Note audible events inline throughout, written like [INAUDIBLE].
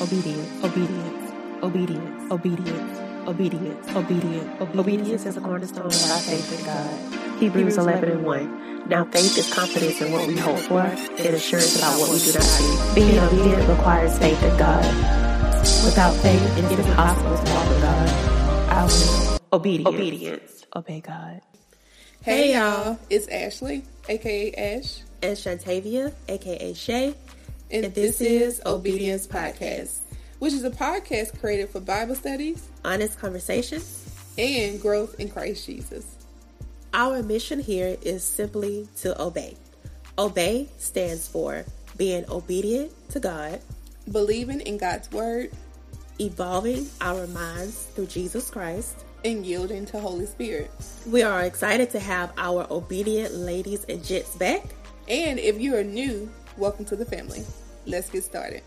obedience, obedience, obedience, obedience, obedience, obedience. Obedience is a cornerstone of our faith in God. Hebrews 11 and 1. Now faith is confidence in what we hope for and assurance about what we do not see. Being obedient requires faith in God. Without faith, it is impossible to walk with God. I will. Obedience. Obedience. Obey God. Hey y'all, it's Ashley, aka Ash, And Shantavia, aka Shay. And, this, this is is Obedience Podcast, which is a podcast created for Bible studies Honest conversations. and growth in Christ Jesus. Our mission here is simply to obey. Obey stands for being obedient to God, Believing in God's word evolving our minds through Jesus Christ. and yielding to Holy Spirit. We are excited to have our obedient ladies and gents back. And if you are new, welcome to the family. Let's get started.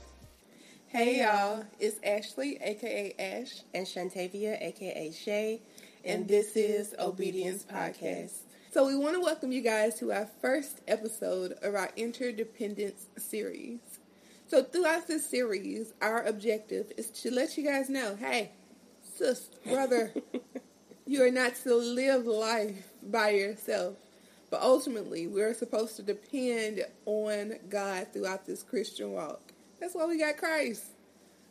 Hey y'all, it's Ashley, aka Ash, And Shantavia, aka Shay. and this is Obedience Podcast. So we want to welcome you guys to our first episode of our interdependence series. So throughout this series, our objective is to let you guys know, hey, sis, brother, [LAUGHS] you are not to live life by yourself. But ultimately, we're supposed to depend on God throughout this Christian walk. That's why we got Christ.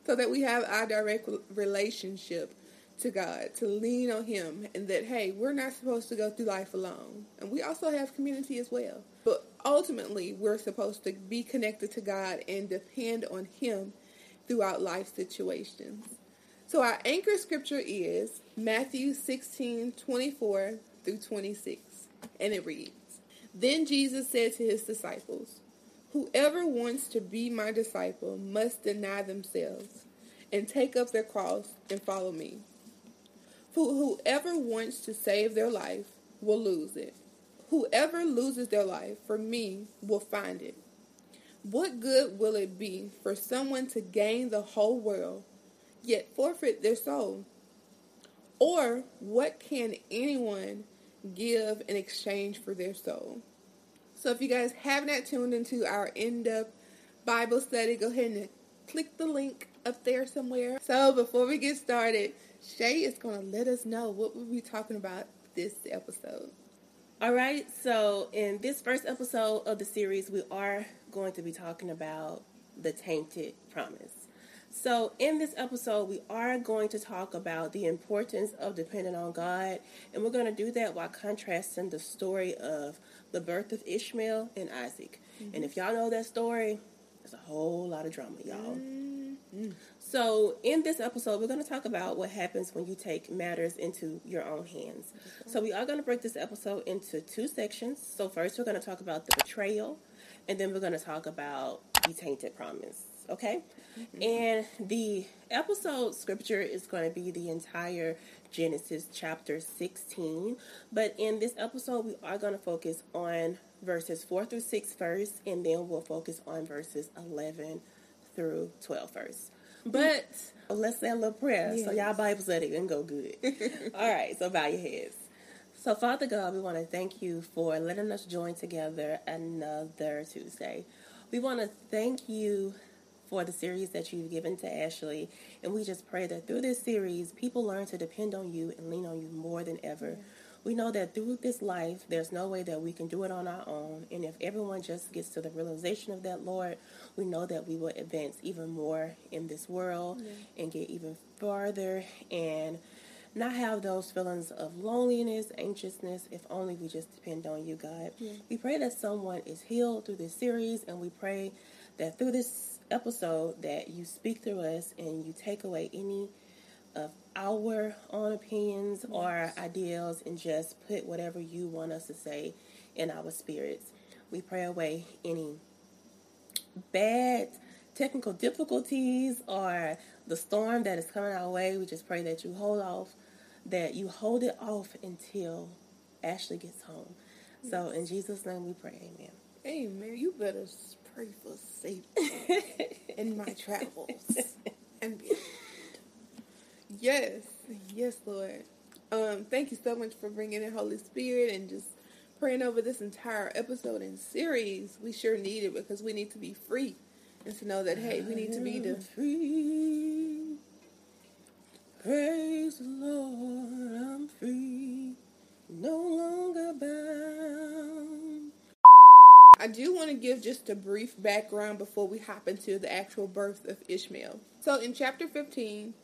So that we have our direct relationship to God, to lean on Him, and that, hey, we're not supposed to go through life alone. And we also have community as well. But ultimately, we're supposed to be connected to God and depend on Him throughout life situations. So our anchor scripture is Matthew 16 24 through 26. And it reads Then Jesus said to his disciples, Whoever wants to be my disciple must deny themselves and take up their cross and follow me. For whoever wants to save their life will lose it. Whoever loses their life for me will find it. What good will it be for someone to gain the whole world, yet forfeit their soul? Or what can anyone give in exchange for their soul? So if you guys have not tuned into our in-depth Bible study, go ahead and click the link up there somewhere. So before we get started, Shay is going to let us know what we'll be talking about this episode. All right, so in this first episode of the series, we are going to be talking about the tainted promise. So, in this episode, we are going to talk about the importance of depending on God, and we're going to do that while contrasting the story of the birth of Ishmael and Isaac. Mm-hmm. And if y'all know that story, there's a whole lot of drama, y'all. Mm-hmm. So, in this episode, we're going to talk about what happens when you take matters into your own hands. So, we are going to break this episode into two sections. So, first, we're going to talk about the betrayal, and then we're going to talk about the tainted promise. Okay? And the episode scripture is going to be the entire Genesis chapter 16. But in this episode, we are going to focus on verses 4 through 6 first, and then we'll focus on verses 11 through 12 first. But let's say a little prayer so y'all Bible study can go good. [LAUGHS] All right, so bow your heads. So, Father God, we want to thank you for letting us join together another Tuesday. We want to thank you for the series that you've given to Ashley. And we just pray that through this series, people learn to depend on you and lean on you more than ever. We know that through this life, there's no way that we can do it on our own. And if everyone just gets to the realization of that, Lord, we know that we will advance even more in this world and get even farther and not have those feelings of loneliness, anxiousness, if only we just depend on you, God. We pray that someone is healed through this series, and we pray that through this episode that you speak through us and you take away any of our own opinions or ideals and just put whatever you want us to say in our spirits. We pray away any bad technical difficulties or the storm that is coming our way. We just pray that you hold off, that you hold it off until Ashley gets home. So in Jesus' name we pray, amen. Amen. you better pray for safety in my travels and beyond. Yes, yes, Lord. Um, thank you so much for bringing in Holy Spirit and just praying over this entire episode and series. We sure need it because we need to be free and to know that hey, we need to be the free. Praise the Lord. Give just a brief background before we hop into the actual birth of Ishmael. So in chapter 15,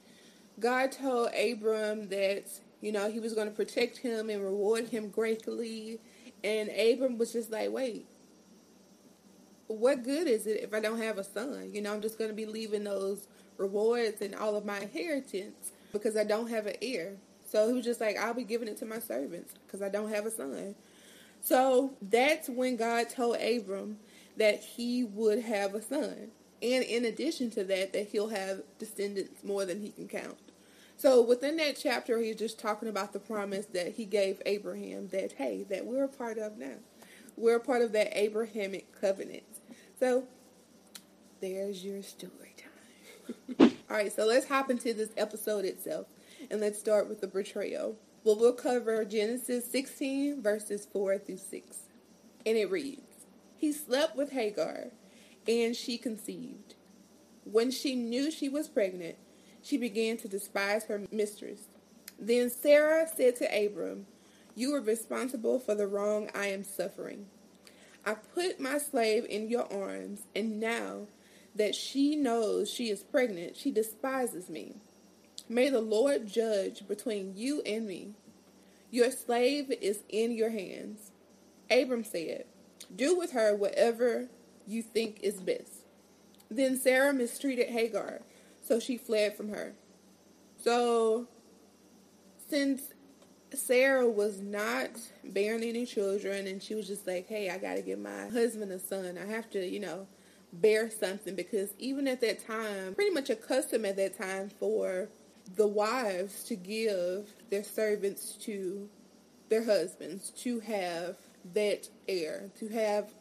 God told Abram that, you know, he was going to protect him and reward him greatly. And Abram was just like, wait, what good is it if I don't have a son? You know, I'm just going to be leaving those rewards and all of my inheritance because I don't have an heir. So he was just like, I'll be giving it to my servants because I don't have a son. So that's when God told Abram that he would have a son. And in addition to that, that he'll have descendants more than he can count. So within that chapter, he's just talking about the promise that he gave Abraham that, hey, that we're a part of now. We're a part of that Abrahamic covenant. So there's your story time. [LAUGHS] All right, so let's hop into this episode itself. And let's start with the betrayal. Well, we'll cover Genesis 16, verses 4 through 6. And it reads He slept with Hagar, and she conceived. When she knew she was pregnant, she began to despise her mistress. Then Sarah said to Abram, You are responsible for the wrong I am suffering. I put my slave in your arms, and now that she knows she is pregnant, she despises me. May the Lord judge between you and me. Your slave is in your hands. Abram said, Do with her whatever you think is best. Then Sarah mistreated Hagar, so she fled from her. So, since Sarah was not bearing any children, and she was just like, Hey, I got to give my husband a son. I have to, you know, bear something because even at that time, pretty much a custom at that time for the wives to give their servants to their husbands to have that heir, to have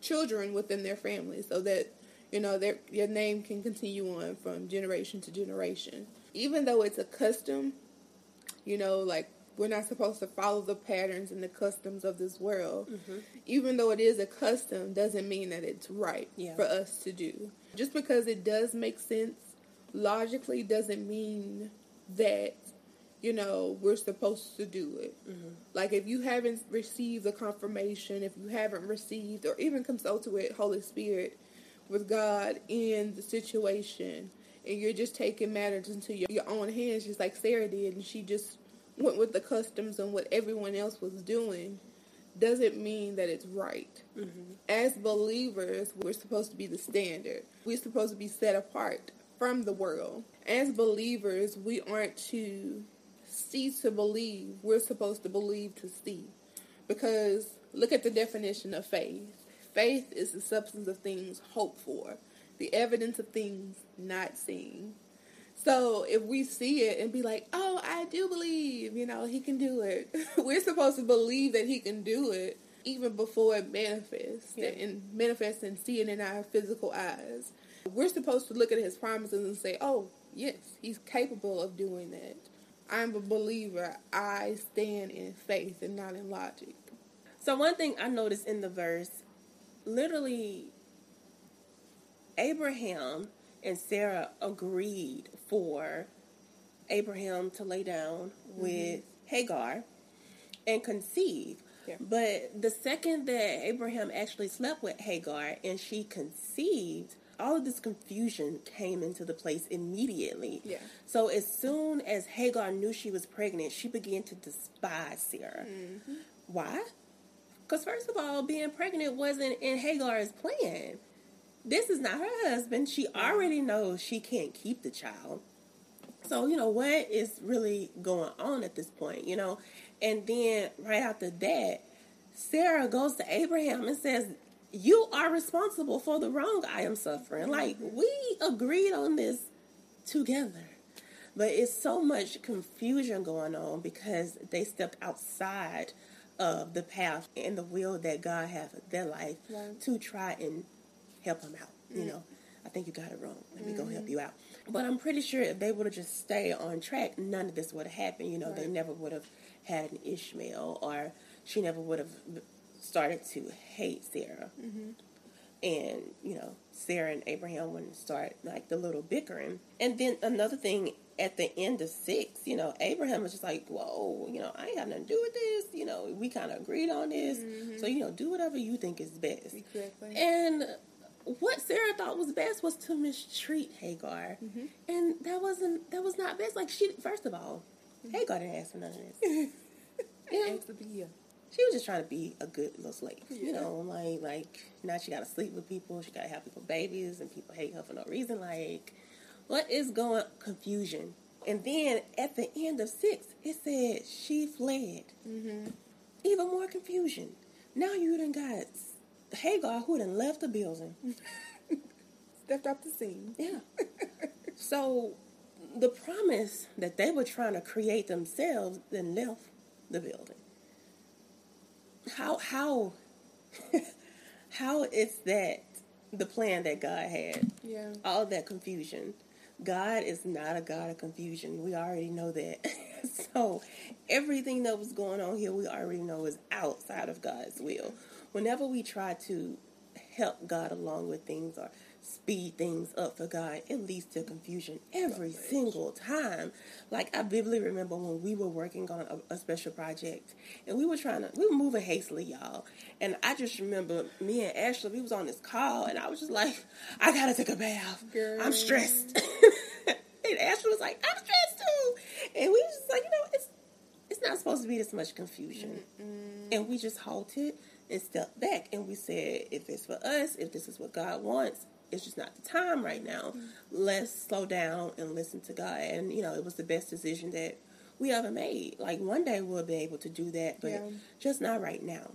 children within their family so that you know their your name can continue on from generation to generation. Even though it's a custom, you know, like we're not supposed to follow the patterns and the customs of this world. Mm-hmm. Even though it is a custom, doesn't mean that it's right yeah. for us to do. Just because it does make sense logically doesn't mean that you know we're supposed to do it. Mm-hmm. Like if you haven't received the confirmation, if you haven't received or even consulted with Holy Spirit with God in the situation, and you're just taking matters into your, your own hands, just like Sarah did, and she just went with the customs and what everyone else was doing doesn't mean that it's right. Mm-hmm. As believers, we're supposed to be the standard. We're supposed to be set apart from the world. As believers, we aren't to see to believe. We're supposed to believe to see. Because look at the definition of faith. Faith is the substance of things hoped for, the evidence of things not seen. So if we see it and be like, oh, I do believe, you know, he can do it. [LAUGHS] We're supposed to believe that he can do it even before it manifests yeah. and manifests and see it in our physical eyes. We're supposed to look at his promises and say, oh, yes, he's capable of doing that. I'm a believer. I stand in faith and not in logic. So one thing I noticed in the verse, literally, Abraham and Sarah agreed for Abraham to lay down mm-hmm. with Hagar and conceive. Yeah. But the second that Abraham actually slept with Hagar and she conceived, all of this confusion came into the place immediately. Yeah. So as soon as Hagar knew she was pregnant, she began to despise Sarah. Mm-hmm. Why? Because first of all, being pregnant wasn't in Hagar's plan this is not her husband. She already knows she can't keep the child. So, you know, what is really going on at this point, you know? And then right after that, Sarah goes to Abraham and says, You are responsible for the wrong I am suffering. Like, we agreed on this together. But it's so much confusion going on because they stepped outside of the path and the will that God has for their life to try and help them out. You mm. know, I think you got it wrong. Let me mm-hmm. go help mm-hmm. you out. But I'm pretty sure if they would have just stayed on track, none of this would have happened. You know, right. they never would have had an Ishmael, or she never would have started to hate Sarah. Mm-hmm. and you know Sarah and Abraham wouldn't start like the little bickering. And then another thing at the end of six, you know, Abraham was just like, "Whoa, you know, I ain't have nothing to do with this. You know, we kind of agreed on this, mm-hmm. so you know, do whatever you think is best." Exactly. And what Sarah thought was best was to mistreat Hagar, mm-hmm. and that wasn't that was not best. Like she, first of all, mm-hmm. Hagar didn't ask for none of this. [LAUGHS] yeah. She was just trying to be a good little slave, yeah. you know. Like, like now she got to sleep with people. She got to have people babies, and people hate her for no reason. Like, what is going confusion? And then at the end of six, it said she fled. Mm-hmm. Even more confusion. Now you done got Hagar who done left the building. [LAUGHS] Stepped off the scene. Yeah. [LAUGHS] so the promise that they were trying to create themselves then left the building. How how [LAUGHS] how is that the plan that God had? Yeah. All that confusion. God is not a God of confusion. We already know that. [LAUGHS] so everything that was going on here, we already know is outside of God's will. Whenever we try to help God along with things or speed things up for God, it leads to confusion every single time. Like I vividly remember when we were working on a, a, special project and we were trying to, we were moving hastily, y'all. And I just remember me and Ashley, we was on this call and I was just like, I gotta take a bath. Girl. I'm stressed. [LAUGHS] and Ashley was like, I'm stressed too. And we was just like, you know, it's it's not supposed to be this much confusion. Mm-mm. And we just halted and stepped back and we said, if it's for us, if this is what God wants, it's just not the time right now. Mm-hmm. Let's slow down and listen to God. And, you know, it was the best decision that we ever made. Like, one day we'll be able to do that, but yeah. just not right now.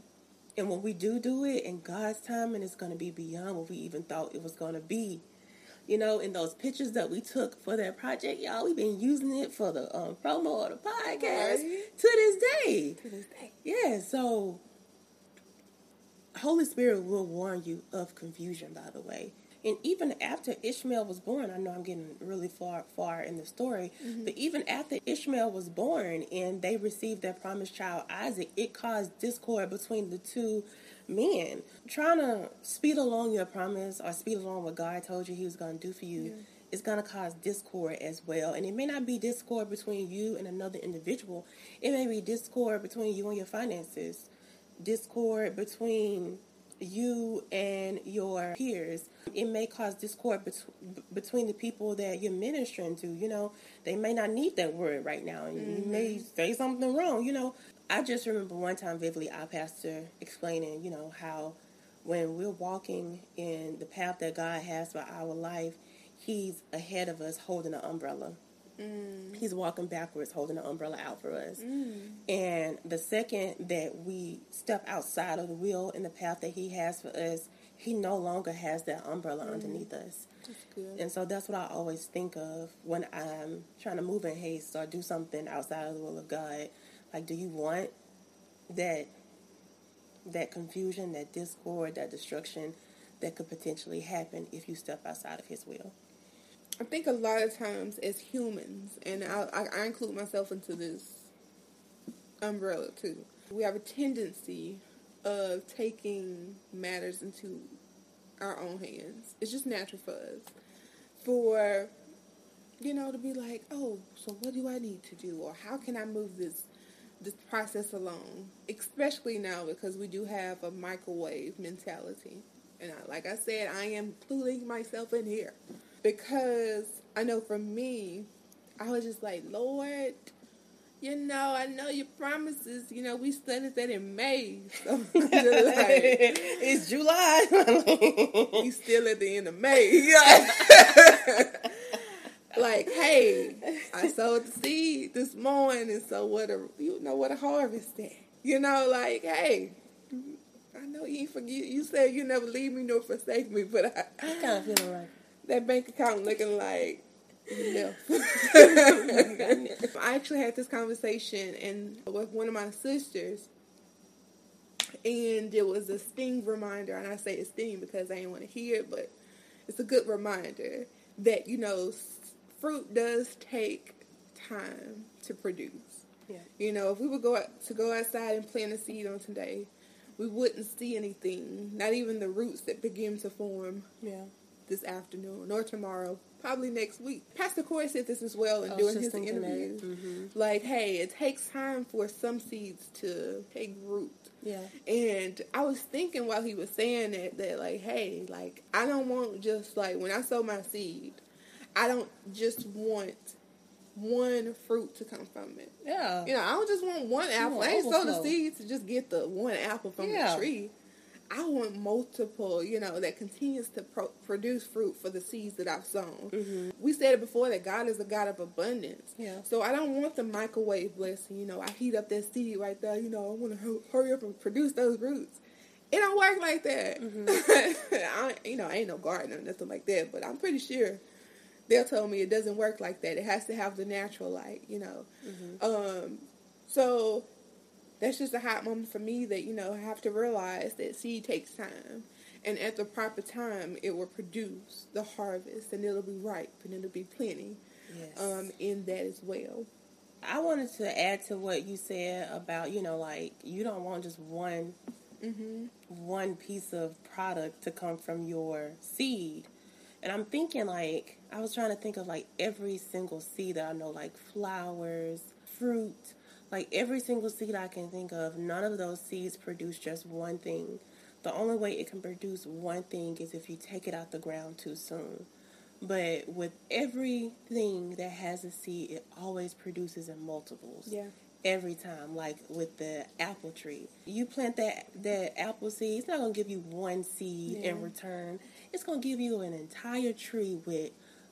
And when we do do it in God's time, and it's going to be beyond what we even thought it was going to be. You know, in those pictures that we took for that project, y'all, we've been using it for the um, promo of the podcast right. to this day. To this day. Yeah, so Holy Spirit will warn you of confusion, by the way. And even after Ishmael was born, I know I'm getting really far far in the story, mm-hmm. but even after Ishmael was born and they received their promised child Isaac, it caused discord between the two men. Trying to speed along your promise or speed along what God told you He was going to do for you. Yeah. Is going to cause discord as well. And it may not be discord between you and another individual. It may be discord between you and your finances discord between you and your peers. It may cause discord bet- between the people that you're ministering to. You know, they may not need that word right now, and mm-hmm. you may say something wrong. You know, I just remember one time vividly our pastor explaining, you know, how when we're walking in the path that God has for our life, He's ahead of us holding an umbrella. Mm. He's walking backwards, holding the umbrella out for us. Mm. And the second that we step outside of the wheel in the path that He has for us, He no longer has that umbrella mm. underneath us. And so that's what I always think of when I'm trying to move in haste or do something outside of the will of God. Like, do you want that that confusion, that discord, that destruction that could potentially happen if you step outside of His will? I think a lot of times as humans, and I, I, include myself into this umbrella too, we have a tendency of taking matters into our own hands. It's just natural for us. For, you know, to be like, oh, so what do I need to do? Or how can I move this this process along? Especially now because we do have a microwave mentality. And I, like I said, I am including myself in here because I know for me, I was just like, Lord, you know, I know your promises. You know, we studied that in May. [LAUGHS] So like, [LAUGHS] it's July. [LAUGHS] you still at the end of May. like, hey, I sowed the seed this morning, and so what a you know what a harvest that. You know, like, hey, I know you forget. You said you never leave me nor forsake me, but I, I kind of feel like that bank account looking like no. [LAUGHS] I actually had this conversation and with one of my sisters, and it was a sting reminder. And I say a sting because I didn't want to hear it, but it's a good reminder that you know fruit does take time to produce. Yeah. You know, if we would go out, to go outside and plant a seed on today, we wouldn't see anything, not even the roots that begin to form. Yeah. This afternoon or tomorrow, probably next week. Pastor Corey said this as well in doing his interview. Mm-hmm. Like, hey, it takes time for some seeds to take root. Yeah. And I was thinking while he was saying that, that like, hey, like, I don't want just like when I sow my seed, I don't just want one fruit to come from it. Yeah. You know, I don't just want one apple. I ain't sow the seed to just get the one apple from yeah. the tree. I want multiple, you know, that continues to pro- produce fruit for the seeds that I've sown. Mm-hmm. We said it before that God is a God of abundance. Yeah. So I don't want the microwave blessing. You know, I heat up that seed right there. You know, I want to hurry up and produce those roots. It don't work like that. Mm-hmm. [LAUGHS] I, you know, I ain't no gardener or nothing like that, but I'm pretty sure they'll tell me it doesn't work like that. It has to have the natural light, you know. Mm-hmm. Um, so that's just a hot moment for me that you know I have to realize that seed takes time, and at the proper time it will produce the harvest, and it'll be ripe, and it'll be plenty. Yes. Um, in that as well. I wanted to add to what you said about you know like you don't want just one mm-hmm. one piece of product to come from your seed and I'm thinking like I was trying to think of like every single seed that I know, like flowers, fruit, like every single seed I can think of. None of those seeds produce just one thing. The only way it can produce one thing is if you take it out the ground too soon. But with everything that has a seed, it always produces in multiples. Yeah. Every time, like with the apple tree, you plant that that apple seed. It's not gonna give you one seed yeah. in return it's going to give you an entire tree with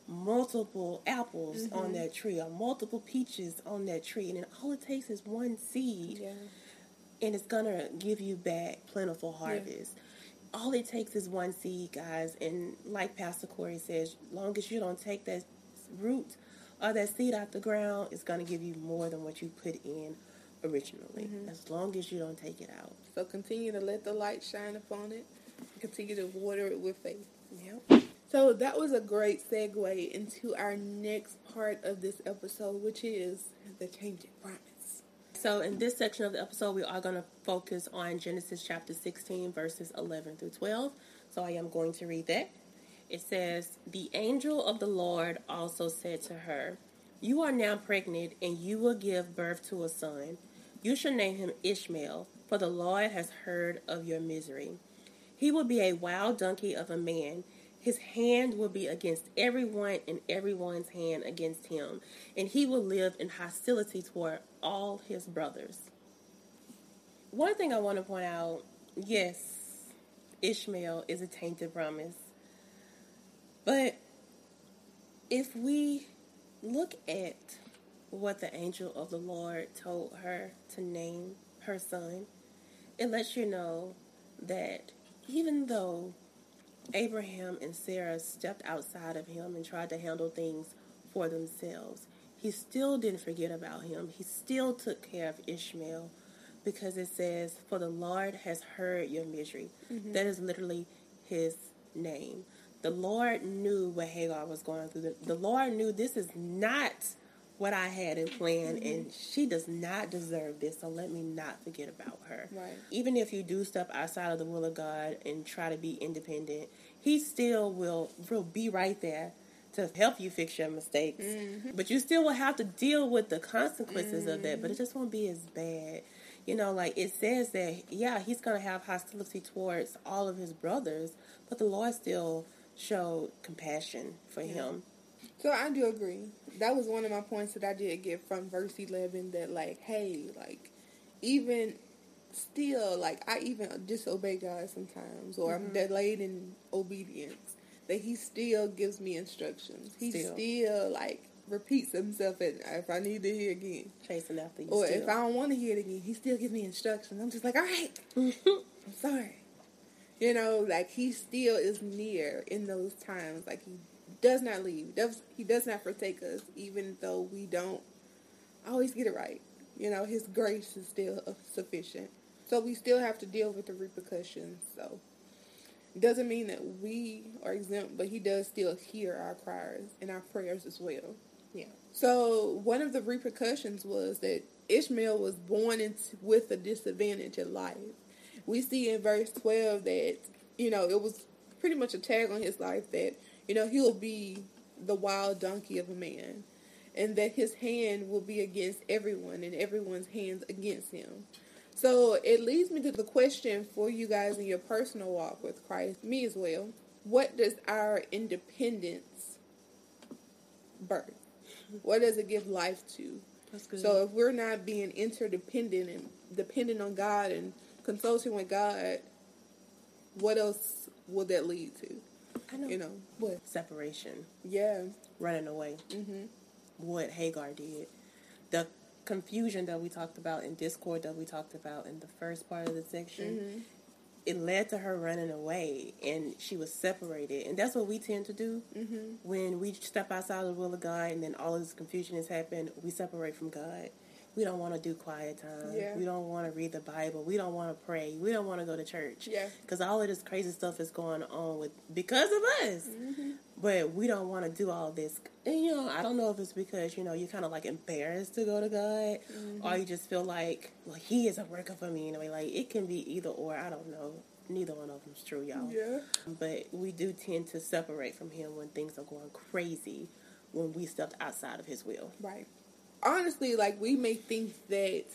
multiple apples mm-hmm. on that tree or multiple peaches on that tree. And then all it takes is one seed. Yeah. And it's going to give you back plentiful harvest. Yeah. All it takes is one seed, guys. And like Pastor Corey says, long as you don't take that root or that seed out the ground, it's going to give you more than what you put in originally. Mm-hmm. As long as you don't take it out. So continue to let the light shine upon it continue to water it with faith. Yep. So that was a great segue into our next part of this episode, which is the tainted promise. So in this section of the episode, we are going to focus on Genesis chapter 16, verses 11 through 12. So I am going to read that. It says, The angel of the Lord also said to her, You are now pregnant, and you will give birth to a son. You shall name him Ishmael, for the Lord has heard of your misery. He will be a wild donkey of a man. His hand will be against everyone, and everyone's hand against him. And he will live in hostility toward all his brothers. One thing I want to point out yes, Ishmael is a tainted promise. But if we look at what the angel of the Lord told her to name her son, it lets you know that even though Abraham and Sarah stepped outside of him and tried to handle things for themselves, he still didn't forget about him. He still took care of Ishmael because it says, For the Lord has heard your misery. Mm-hmm. That is literally his name. The Lord knew what Hagar was going through. The, the Lord knew this is not what I had in plan, mm-hmm. and she does not deserve this. So let me not forget about her. Right. Even if you do step outside of the will of God and try to be independent, He still will will be right there to help you fix your mistakes. Mm-hmm. But you still will have to deal with the consequences mm-hmm. of that. But it just won't be as bad. You know, like it says that yeah, he's gonna have hostility towards all of his brothers, but the Lord still showed compassion for yeah. him. So I do agree. That was one of my points that I did get from verse 11 that, like, hey, like, even still, like, I even disobey God sometimes, or mm-hmm. I'm delayed in obedience, that He still gives me instructions. He still, still like, repeats himself and if I need to hear again. Chasing after you. Or still. if I don't want to hear it again, he still gives me instructions. I'm just like, all right, [LAUGHS] I'm sorry. You know, like he still is near in those times. Like he does not leave. Does, he does not forsake us, even though we don't always get it right. You know, His grace is still sufficient. So we still have to deal with the repercussions. So it doesn't mean that we are exempt, but He does still hear our cries and our prayers as well. Yeah. So one of the repercussions was that Ishmael was born into, with a disadvantage in life. we see in verse 12 that, you know, it was pretty much a tag on his life that, you know, he'll be the wild donkey of a man and that his hand will be against everyone and everyone's hands against him. So it leads me to the question for you guys in your personal walk with Christ, me as well. What does our independence birth? What does it give life to? So if we're not being interdependent and dependent on God and consulting with God, what else will that lead to? I know. You know what? Separation. Yeah. Running away. Mm-hmm. What Hagar did. The confusion that we talked about in Discord that we talked about in the first part of the section. Mm-hmm. It led to her running away, and she was separated, and that's what we tend to do Mm-hmm. when we step outside of the will of God, and then all of this confusion has happened. We separate from God. We don't want to do quiet time. Yeah. We don't want to read the Bible. We don't want to pray. We don't want to go to church. Yeah. Because all of this crazy stuff is going on with because of us. Mm-hmm. But we don't want to do all this. And you know, I don't know if it's because you know you're kind of like embarrassed to go to God, Mm-hmm. or you just feel like well He is a worker for me in a way. Like it can be either or. I don't know. Neither one of them's true, y'all. Yeah. But we do tend to separate from Him when things are going crazy. When we stepped outside of His will. Right. Honestly, like we may think that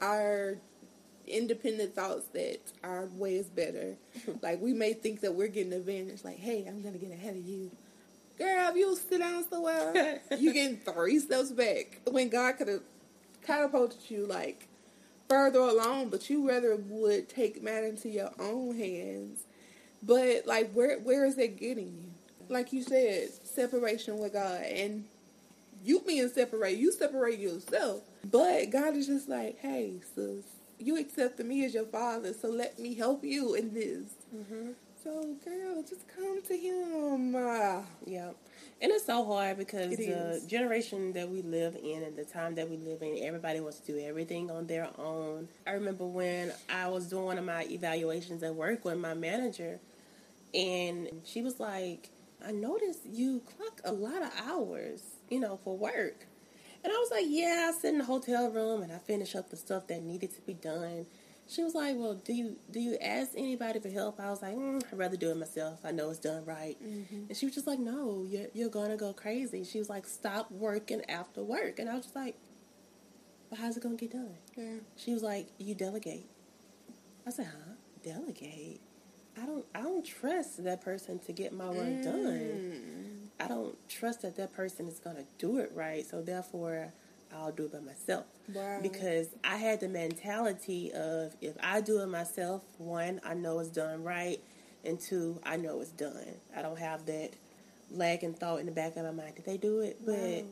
our independent thoughts that our way is better. [LAUGHS] like we may think that we're getting advantage. Like, hey, I'm gonna get ahead of you. Girl, if you sit down somewhere, [LAUGHS] you getting three steps back. When God could have catapulted you like further along, but you rather would take matter into your own hands. But like where where is that getting you? Like you said, separation with God and you being separated, you separate yourself. But God is just like, hey, sis, you accepted me as your father, so let me help you in this. Mm-hmm. So, girl, just come to Him. Uh, Yeah. And it's so hard because the generation that we live in and the time that we live in, everybody wants to do everything on their own. I remember when I was doing one of my evaluations at work with my manager, and she was like, I noticed you clock a lot of hours, you know, for work. And I was like, yeah, I sit in the hotel room and I finish up the stuff that needed to be done. She was like, well, do you do you ask anybody for help? I was like, mm, I'd rather do it myself. I know it's done right. And she was just like, no, you're, you're going to go crazy. She was like, stop working after work. And I was just like, well, how's it going to get done? yeah. She was like, "You delegate." I said, "Huh? Delegate? I don't. I don't trust that person to get my work done. I don't trust that that person is gonna do it right. So therefore, I'll do it by myself. Wow. Because I had the mentality of if I do it myself, one, I know it's done right, and two, I know it's done. I don't have that lagging thought in the back of my mind. Did they do it? But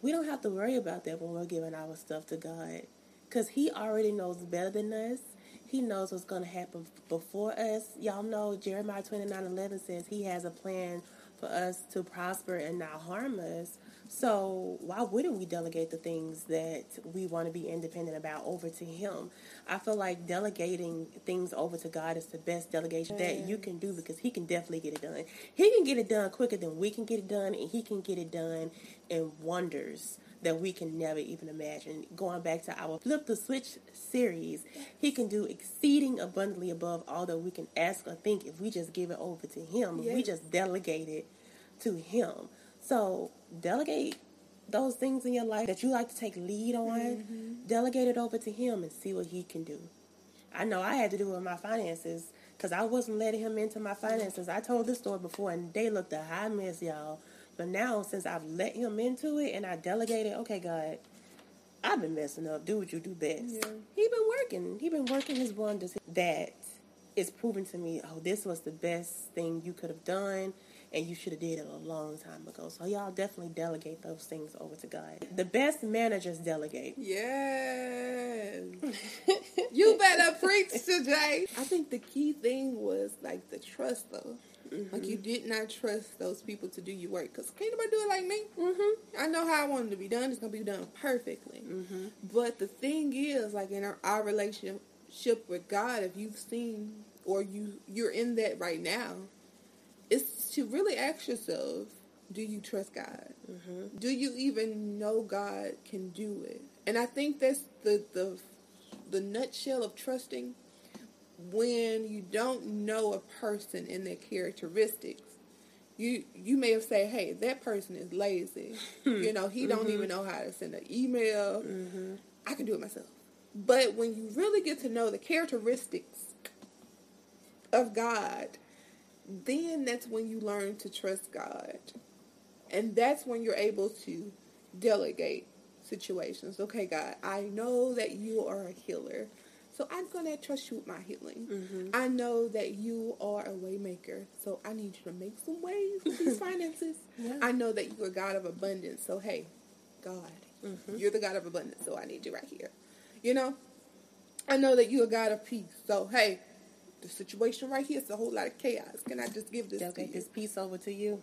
we don't have to worry about that when we're giving our stuff to God. Because He already knows better than us. He knows what's going to happen before us. Y'all know Jeremiah twenty nine eleven says He has a plan for us to prosper and not harm us. So why wouldn't we delegate the things that we want to be independent about over to Him? I feel like delegating things over to God is the best delegation that you can do because He can definitely get it done. He can get it done quicker than we can get it done, and He can get it done in wonders that we can never even imagine. Going back to our Flip the Switch series, He can do exceeding abundantly above all that we can ask or think if we just give it over to Him, if we just delegate it to Him. So delegate those things in your life that you like to take lead on, mm-hmm. delegate it over to Him and see what He can do. I know I had to do it with my finances because I wasn't letting Him into my finances. I told this story before and they looked a high mess, y'all. But now, since I've let Him into it and I delegated, okay, God, I've been messing up. Do what you do best. Yeah. He been working. He been working His wonders. That is proven to me. Oh, this was the best thing you could have done, and you should have did it a long time ago. So y'all definitely delegate those things over to God. The best managers delegate. Yes. [LAUGHS] you better preach today. I think the key thing was like the trust though. Like you did not trust those people to do your work because can't nobody do it like me. Mm-hmm. I know how I want it to be done. It's gonna be done perfectly. Mm-hmm. But the thing is, like in our, our relationship with God, if you've seen or you you're in that right now, it's to really ask yourself: Do you trust God? Mm-hmm. Do you even know God can do it? And I think that's the the the nutshell of trusting. When you don't know a person and their characteristics, you you may have said, "Hey, that person is lazy. Hmm. you know, he don't mm-hmm. even know how to send an email. Mm-hmm. I can do it myself." But when you really get to know the characteristics of God, then that's when you learn to trust God. And that's when you're able to delegate situations. Okay, God, I know that you are a healer. So I'm going to trust you with my healing. Mm-hmm. I know that you are a waymaker. So I need you to make some ways with these [LAUGHS] finances. Yeah. I know that you're a God of abundance. So hey, God, Mm-hmm. you're the God of abundance. So I need you right here. You know, I know that you're a God of peace. So hey, the situation right here is a whole lot of chaos. Can I just give this you? this piece over to you.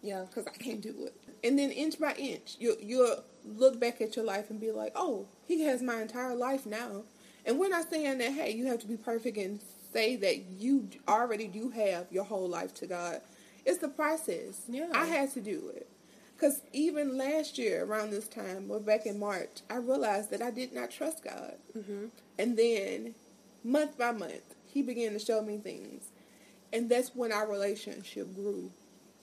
Yeah. because I can't do it. And then inch by inch, you you'll look back at your life and be like, oh, he has my entire life now. And we're not saying that hey, you have to be perfect and say that you already do have your whole life to God. It's the process. Yeah. I had to do it. Because even last year, around this time, or back in March, I realized that I did not trust God. Mm-hmm. And then, month by month, He began to show me things. And that's when our relationship grew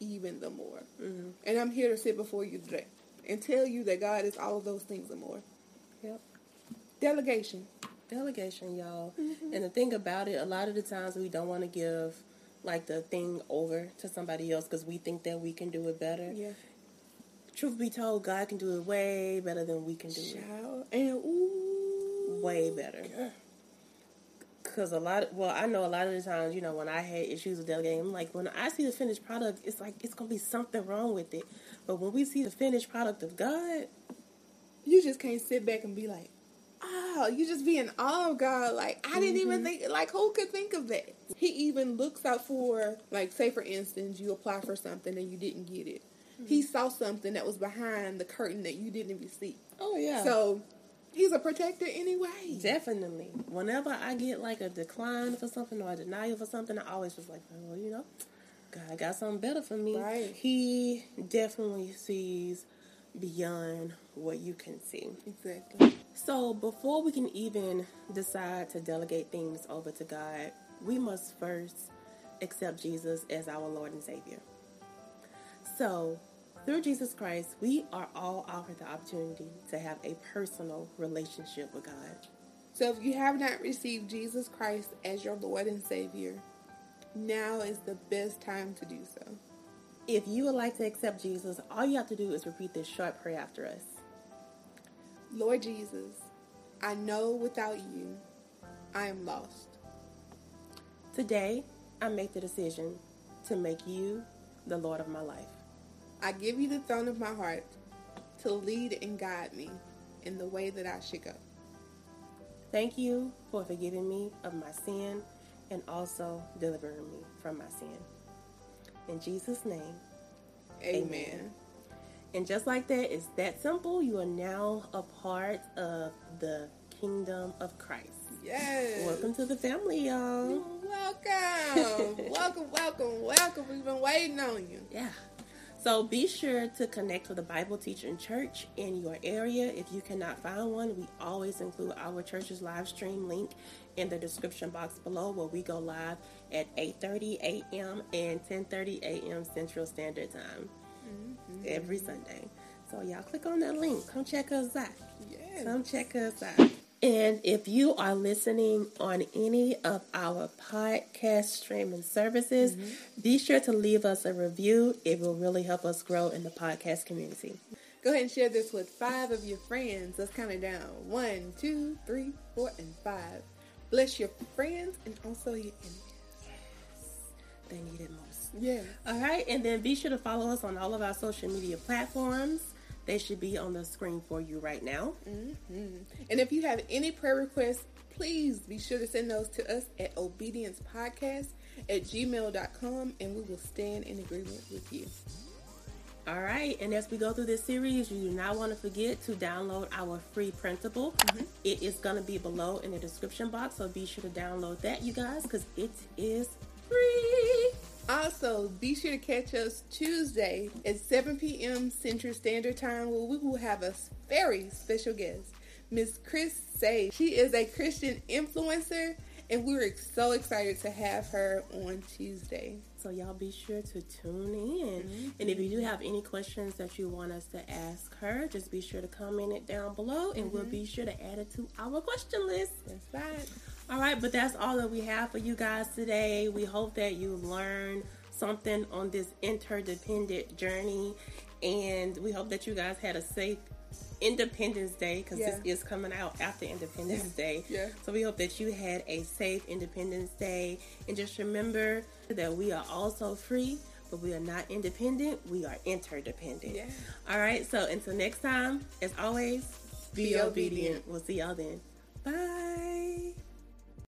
even the more. Mm-hmm. And I'm here to sit before you today and tell you that God is all of those things and more. Yep. Delegation. Delegation, y'all. Mm-hmm. And the thing about it, a lot of the times we don't want to give like the thing over to somebody else because we think that we can do it better. Yeah. Truth be told, God can do it way better than we can do it. And ooh. Way better. Because a lot, of, well, I know a lot of the times, you know, when I had issues with delegating, I'm like, when I see the finished product, it's like it's gonna be something wrong with it. But when we see the finished product of God, You just can't sit back and be like, oh, you just being in awe of God. Like, I didn't even mm-hmm. think, like, who could think of that? He even looks out for, like, say, for instance, you apply for something and you didn't get it. He mm-hmm. saw something that was behind the curtain that you didn't even see. oh yeah, So, he's a protector anyway. Definitely. Whenever I get like a decline for something or a denial for something, I always just like, oh, well, you know, God got something better for me. Right. He definitely sees beyond what you can see. Exactly. So before we can even decide to delegate things over to God, we must first accept Jesus as our Lord and Savior. So, through Jesus Christ, we are all offered the opportunity to have a personal relationship with God. So if you have not received Jesus Christ as your Lord and Savior, now is the best time to do so. If you would like to accept Jesus, all you have to do is repeat this short prayer after us. Lord Jesus, I know without you, I am lost. Today, I make the decision to make you the Lord of my life. I give you the throne of my heart to lead and guide me in the way that I should go. Thank you for forgiving me of my sin and also delivering me from my sin. In Jesus' name. Amen. Amen. And just like that, it's that simple. You are now a part of the kingdom of Christ. Yes. Welcome to the family, y'all. Welcome. [LAUGHS] welcome, welcome, welcome. We've been waiting on you. Yeah. So be sure to connect with a Bible teacher in church in your area. If you cannot find one, we always include our church's live stream link in the description box below where we go live at 8.30 a.m. and 10.30 a.m. Central Standard Time mm-hmm. every Sunday. So y'all click on that link. Come check us out. Yes. Come check us out. And if you are listening on any of our podcast streaming services, mm-hmm. be sure to leave us a review. It will really help us grow in the podcast community. Go ahead and share this with five of your friends. Let's count it down. One, two, three, four, and five. Bless your friends and also your enemies. They need it most. Yeah. All right, and then be sure to follow us on all of our social media platforms. They should be on the screen for you right now. hmm And if you have any prayer requests, please be sure to send those to us at obediencepodcast at gmail.com and we will stand in agreement with you. All right, and as we go through this series, you do not want to forget to download our free printable. Mm-hmm. It is going to be below in the description box, so be sure to download that, you guys, because it is free. Also, be sure to catch us Tuesday at 7 p.m. Central Standard Time where we will have a very special guest, Miss Chris Say. She is a Christian influencer and we are so excited to have her on Tuesday. So y'all be sure to tune in. Mm-hmm. And if you do have any questions that you want us to ask her, just be sure to comment it down below, and mm-hmm. we'll be sure to add it to our question list. That's right. All right, but that's all that we have for you guys today. We hope that you learned something on this interdependent journey, and we hope that you guys had a safe Independence Day because yeah. this is coming out after Independence [LAUGHS] Day. Yeah. So we hope that you had a safe Independence Day, and just remember that we are also free. But we are not independent, we are interdependent. Yeah. All right, so until next time, as always, be, be obedient. obedient. We'll see y'all then. Bye.